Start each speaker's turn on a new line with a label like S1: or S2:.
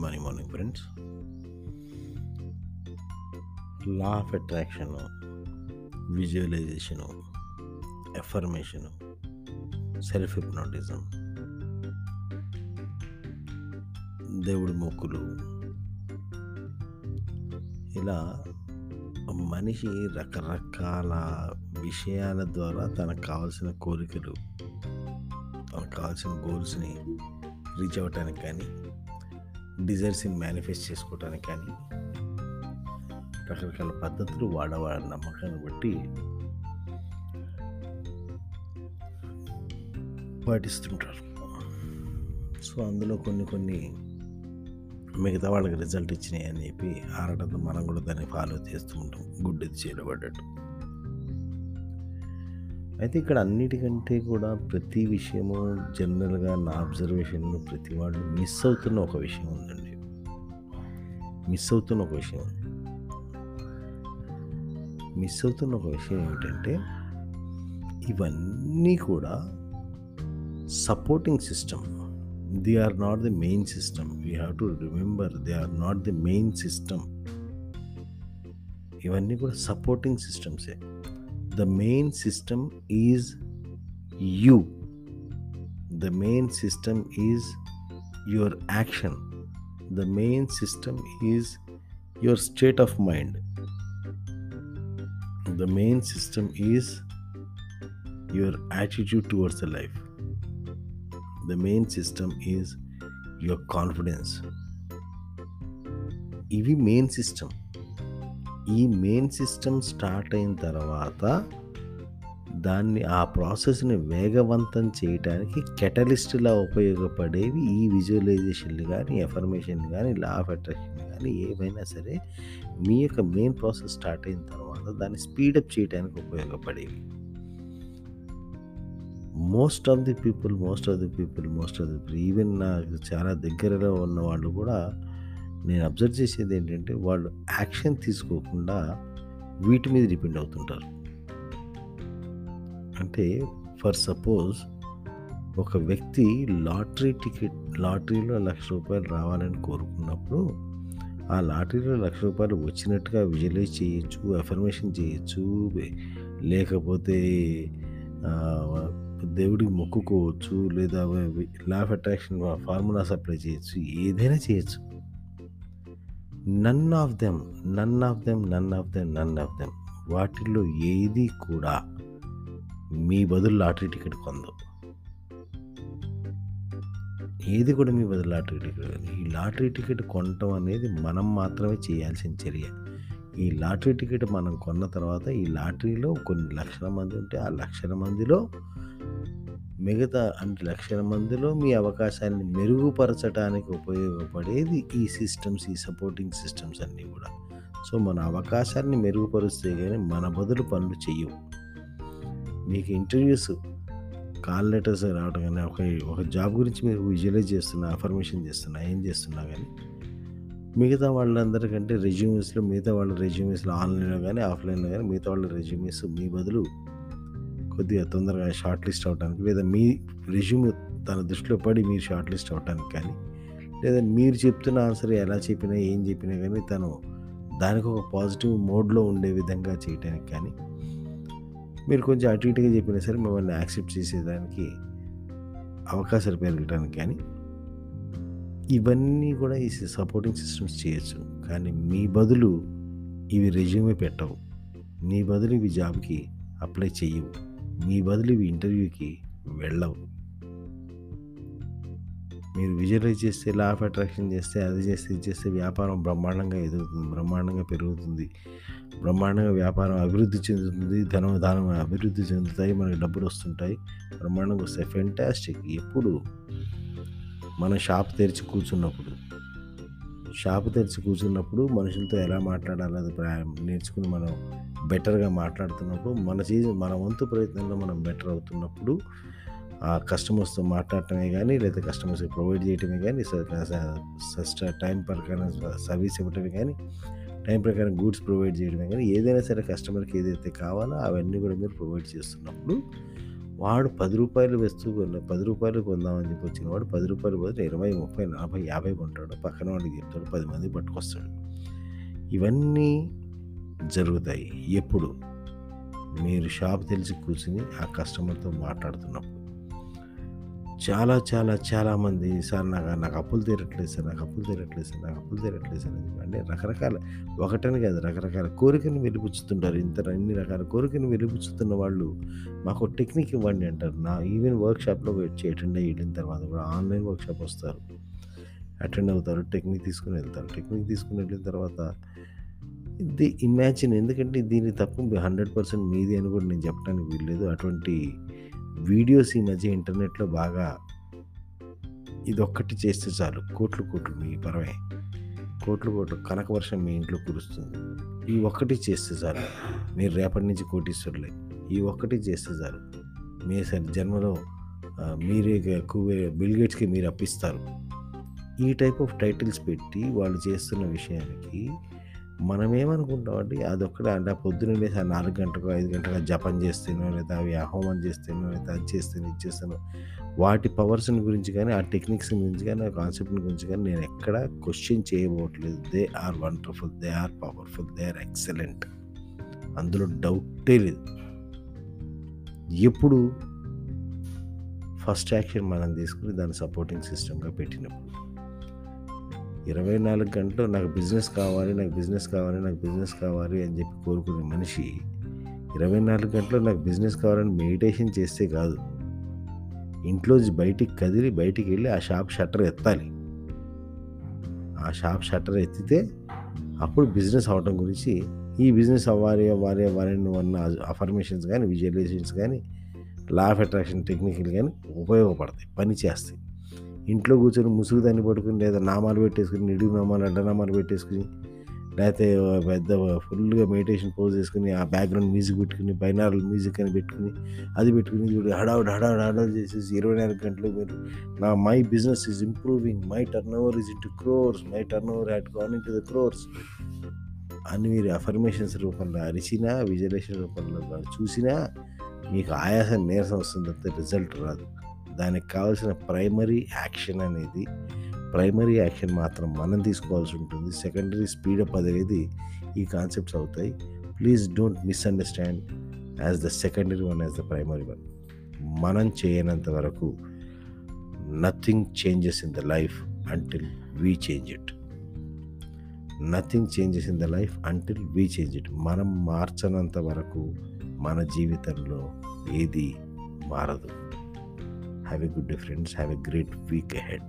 S1: Good morning morning friends law of attraction visualisation affirmation self hypnotism దేవుడి మొక్కులు. ఇలా మనిషి రకరకాల విషయాల ద్వారా తనకు కావాల్సిన కోరికలు తనకు కావాల్సిన గోల్స్ని రీచ్ అవ్వటానికి కానీ డిజైర్స్ని మేనిఫెస్ట్ చేసుకోవటానికి కానీ రకరకాల పద్ధతులు వాడవాళ్ళ నమ్మకాన్ని బట్టి పాటిస్తుంటారు. సో అందులో కొన్ని కొన్ని మిగతా వాళ్ళకి రిజల్ట్ ఇచ్చినాయి అని చెప్పి ఆరడంతో మనం కూడా దాన్ని ఫాలో చేస్తూ ఉంటాం. గుడ్డెది చేయబడ్డట్టు. అయితే ఇక్కడ అన్నిటికంటే కూడా ప్రతి విషయము జనరల్గా నా అబ్జర్వేషన్లో ప్రతి వాళ్ళు మిస్ అవుతున్న ఒక విషయం ఉందండి. మిస్ అవుతున్న ఒక విషయం. మిస్ అవుతున్న ఒక విషయం ఏమిటంటే ఇవన్నీ కూడా supporting system. They are not the main system. We have to remember they are not the main system. ఇవన్నీ కూడా సపోర్టింగ్ సిస్టమ్సే. the main system is you. The main system is your action. The main system is your state of mind. The main system is your attitude towards the life. The main system is your confidence. EV main system ఈ main system start అయిన తర్వాత దాన్ని ఆ ప్రాసెస్ని వేగవంతం చేయడానికి కెటలిస్ట్లా ఉపయోగపడేవి ఈ విజువలైజేషన్లు కానీ ఎఫర్మేషన్ కానీ లా ఆఫ్ అట్రాక్షన్ కానీ ఏవైనా సరే మీ యొక్క మెయిన్ ప్రాసెస్ స్టార్ట్ అయిన తర్వాత దాన్ని స్పీడప్ చేయడానికి ఉపయోగపడేవి. Most of the people most of the people most of the people even నాకు చాలా దగ్గరలో ఉన్న వాళ్ళు కూడా నేను అబ్జర్వ్ చేసేది ఏంటంటే వాళ్ళు యాక్షన్ తీసుకోకుండా వీటి మీద డిపెండ్ అవుతుంటారు. అంటే ఫర్ సపోజ్ ఒక వ్యక్తి లాటరీ టికెట్ లాటరీలో లక్ష రూపాయలు రావాలని కోరుకున్నప్పుడు ఆ లాటరీలో లక్ష రూపాయలు వచ్చినట్టుగా విజువలైజ్ చేయొచ్చు అఫర్మేషన్ చేయొచ్చు లేకపోతే దేవుడికి మొక్కుకోవచ్చు లేదా లాఫ్ అట్రాక్షన్ ఫార్ములాస్ అప్లై చేయొచ్చు ఏదైనా చేయొచ్చు. None of them none of them none of them none of them వాటిల్లో ఏది కూడా మీ బదులు లాటరీ టికెట్ కొందు ఏది కూడా మీ బదులు లాటరీ టికెట్ ఈ లాటరీ టికెట్ కొనటం అనేది మనం మాత్రమే చేయాల్సిన చర్య. ఈ లాటరీ టికెట్ మనం కొన్న తర్వాత ఈ లాటరీలో కొన్ని లక్షల మంది ఉంటే ఆ లక్షల మందిలో మిగతా అంటే లక్షల మందిలో మీ అవకాశాన్ని మెరుగుపరచడానికి ఉపయోగపడేది ఈ సిస్టమ్స్ ఈ సపోర్టింగ్ సిస్టమ్స్ అన్నీ కూడా. సో మన అవకాశాన్ని మెరుగుపరిస్తే కానీ మన బదులు పనులు చెయ్యవు. మీకు ఇంటర్వ్యూస్ కాల్ లెటర్స్ రావడం కానీ ఒక ఒక జాబ్ గురించి మీరు విజువలైజ్ చేస్తున్నా అఫర్మేషన్ చేస్తున్నా ఏం చేస్తున్నా కానీ మిగతా వాళ్ళందరికంటే రెజ్యూమ్స్లో మిగతా వాళ్ళ రెజ్యూమ్స్లో ఆన్లైన్లో కానీ ఆఫ్లైన్లో కానీ మిగతా వాళ్ళ రెజ్యూమ్స్ మీ బదులు కొద్దిగా తొందరగా షార్ట్ లిస్ట్ అవడానికి లేదా మీ రెజ్యూమ్ తన దృష్టిలో పడి మీరు షార్ట్ లిస్ట్ అవడానికి కానీ లేదా మీరు చెప్తున్న ఆన్సర్ ఎలా చెప్పినా ఏం చెప్పినా కానీ తను దానికి ఒక పాజిటివ్ మోడ్లో ఉండే విధంగా చేయడానికి కానీ మీరు కొంచెం అటు ఇటుగా చెప్పినా సరే మిమ్మల్ని యాక్సెప్ట్ చేసేదానికి అవకాశాలు పెరగడానికి కానీ ఇవన్నీ కూడా ఈ సపోర్టింగ్ సిస్టమ్స్ చేయొచ్చు. కానీ మీ బదులు ఇవి రెజ్యూమే పెట్టవు. మీ బదులు ఇవి జాబ్కి అప్లై చేయవు మీ బదులు ఇవి ఇంటర్వ్యూకి వెళ్ళవు. మీరు విజువలైజ్ చేస్తే లా ఆఫ్ అట్రాక్షన్ చేస్తే అది చేస్తే ఇది చేస్తే వ్యాపారం బ్రహ్మాండంగా ఎదుగుతుంది బ్రహ్మాండంగా పెరుగుతుంది. బ్రహ్మాండంగా వ్యాపారం అభివృద్ధి చెందుతుంది ధనం దానం అభివృద్ధి చెందుతాయి మనకి డబ్బులు వస్తుంటాయి. బ్రహ్మాండంగా వస్తాయి. ఫెంటాస్టిక్ ఎప్పుడు మనం షాప్ తెరిచి కూర్చున్నప్పుడు షాప్ తెరిచి కూర్చున్నప్పుడు మనుషులతో ఎలా మాట్లాడాలనేది నేర్చుకుని మనం బెటర్గా మాట్లాడుతున్నప్పుడు మన చీజ్ మన వంతు ప్రయత్నంలో మనం బెటర్ అవుతున్నప్పుడు ఆ కస్టమర్స్తో మాట్లాడటమే కానీ లేదా కస్టమర్స్కి ప్రొవైడ్ చేయటమే కానీ టైం ప్రకారం సర్వీస్ ఇవ్వటమే కానీ టైం ప్రకారం గూడ్స్ ప్రొవైడ్ చేయడమే కానీ ఏదైనా సరే కస్టమర్కి ఏదైతే కావాలో అవన్నీ కూడా మీరు ప్రొవైడ్ చేస్తున్నప్పుడు వాడు పది రూపాయలు వస్తువు కొన్న పది రూపాయలు కొందామని చెప్పి వచ్చిన వాడు పది రూపాయలు పోతే ఇరవై ముప్పై నలభై యాభై కొంటాడు. పక్కన వాడికి చెప్తాడు పది మంది పట్టుకొస్తాడు. ఇవన్నీ జరుగుతాయి ఎప్పుడు? మీరు షాప్ తెలిసి కూర్చుని ఆ కస్టమర్తో మాట్లాడుతున్నప్పుడు. చాలా చాలా చాలామంది సార్ నాకు నాకు అప్పులు తీరట్లేదు సార్ నాకు అప్పులు తీరట్లేదు సార్ నాకు అప్పులు తీరట్లేదు సార్ అంటే రకరకాల ఒకటని కాదు రకరకాల కోరికను వెలిపుచ్చుతుంటారు ఇంత అన్ని రకాల కోరికను వెలిపుచ్చుతున్న వాళ్ళు మాకు టెక్నిక్ ఇవ్వండి అంటారు. నా ఈవెన్ వర్క్షాప్లో వచ్చి అటెండ్ అయ్యి వెళ్ళిన తర్వాత కూడా ఆన్లైన్ వర్క్షాప్ వస్తారు. అటెండ్ అవుతారు టెక్నిక్ తీసుకుని వెళ్తారు. టెక్నిక్ తీసుకుని వెళ్ళిన తర్వాత ఇది ఇమాజిన్ ఎందుకంటే దీని తప్పు హండ్రెడ్ పర్సెంట్ మీది అని కూడా నేను చెప్పడానికి వీల్లేదు. అటువంటి వీడియోస్ ఈ మధ్య ఇంటర్నెట్లో బాగా ఇదొక్కటి చేస్తే చాలు. కోట్లు కోట్లు మీ పరమే. కోట్లు కోట్లు కనక వర్షం మీ ఇంట్లో కురుస్తుంది. ఈ ఒక్కటి చేస్తే చాలు. మీరు రేపటి నుంచి కోటీశ్వరులే. ఈ ఒక్కటి చేస్తే చాలు. మీ సరి జన్మలో మీరే బిల్గేట్స్కి మీరు అప్పిస్తారు. ఈ టైప్ ఆఫ్ టైటిల్స్ పెట్టి వాళ్ళు చేస్తున్న విషయానికి మనం ఏమనుకుంటామంటే అదొక్కడే అంటే పొద్దున లేసి ఆ నాలుగు గంటలకు ఐదు గంటలకు జపం చేస్తేనో లేదా అవి ఆ హోమం చేస్తేనో లేదా అది చేస్తేనో ఇది వాటి పవర్స్ని గురించి కానీ ఆ టెక్నిక్స్ గురించి కానీ ఆ కాన్సెప్ట్ని గురించి కానీ నేను ఎక్కడ question చేయబోట్లేదు they are wonderful they are powerful they are excellent. అందులో డౌటే లేదు. ఎప్పుడు ఫస్ట్ యాక్షన్ మనం తీసుకుని దాన్ని సపోర్టింగ్ సిస్టమ్గా పెట్టినప్పుడు. ఇరవై నాలుగు గంటలు నాకు బిజినెస్ కావాలి నాకు బిజినెస్ కావాలి నాకు బిజినెస్ కావాలి అని చెప్పి కోరుకునే మనిషి ఇరవై నాలుగు గంటలు నాకు బిజినెస్ కావాలని మెడిటేషన్ చేస్తే కాదు. ఇంట్లో బయటికి కదిలి బయటికి వెళ్ళి ఆ షాప్ షట్టర్ ఎత్తాలి. ఆ షాప్ షట్టర్ ఎత్తితే అప్పుడు బిజినెస్ అవ్వటం గురించి ఈ బిజినెస్ అవ్వాలి అవ్వాలి అవ్వాలి నువ్వు అన్న అఫర్మేషన్స్ కానీ విజువలైజేషన్స్ కానీ లా ఆఫ్ అట్రాక్షన్ టెక్నిక్లు కానీ ఉపయోగపడతాయి పని చేస్తాయి. ఇంట్లో కూర్చొని ముసుగు దాన్ని పట్టుకుని లేదా నామాలు పెట్టేసుకుని నిడివి నామాలు అడ్డనామాలు పెట్టేసుకుని లేకపోతే పెద్ద ఫుల్గా మెడిటేషన్ పోజ్ చేసుకుని ఆ బ్యాక్గ్రౌండ్ మ్యూజిక్ పెట్టుకుని బైనారల్ మ్యూజిక్ అని పెట్టుకుని అది పెట్టుకుని చూడు హడావుడు హడావుడు హడావుడ్ చేసేసి ఇరవై నాలుగు గంటలు మీరు నా my business is improving my turnover is into crores my turnover had gone into the crores అని మీరు అఫర్మేషన్స్ రూపంలో అరిచినా విజువలేషన్ రూపంలో చూసినా మీకు ఆయాసం నీరసం వస్తుంది తప్పితే రిజల్ట్ రాదు. దానికి కావాల్సిన ప్రైమరీ యాక్షన్ అనేది ప్రైమరీ యాక్షన్ మాత్రం మనం తీసుకోవాల్సి ఉంటుంది. సెకండరీ స్పీడప్ అనేది ఈ కాన్సెప్ట్స్ అవుతాయి. Please don't misunderstand as the secondary one as the primary one. మనం చేయనంత వరకు nothing changes in the life until we change it. Nothing changes in the life until we change it. మనం మార్చనంత వరకు మన జీవితంలో ఏది మారదు. Have a good day, friends. Have a great week ahead.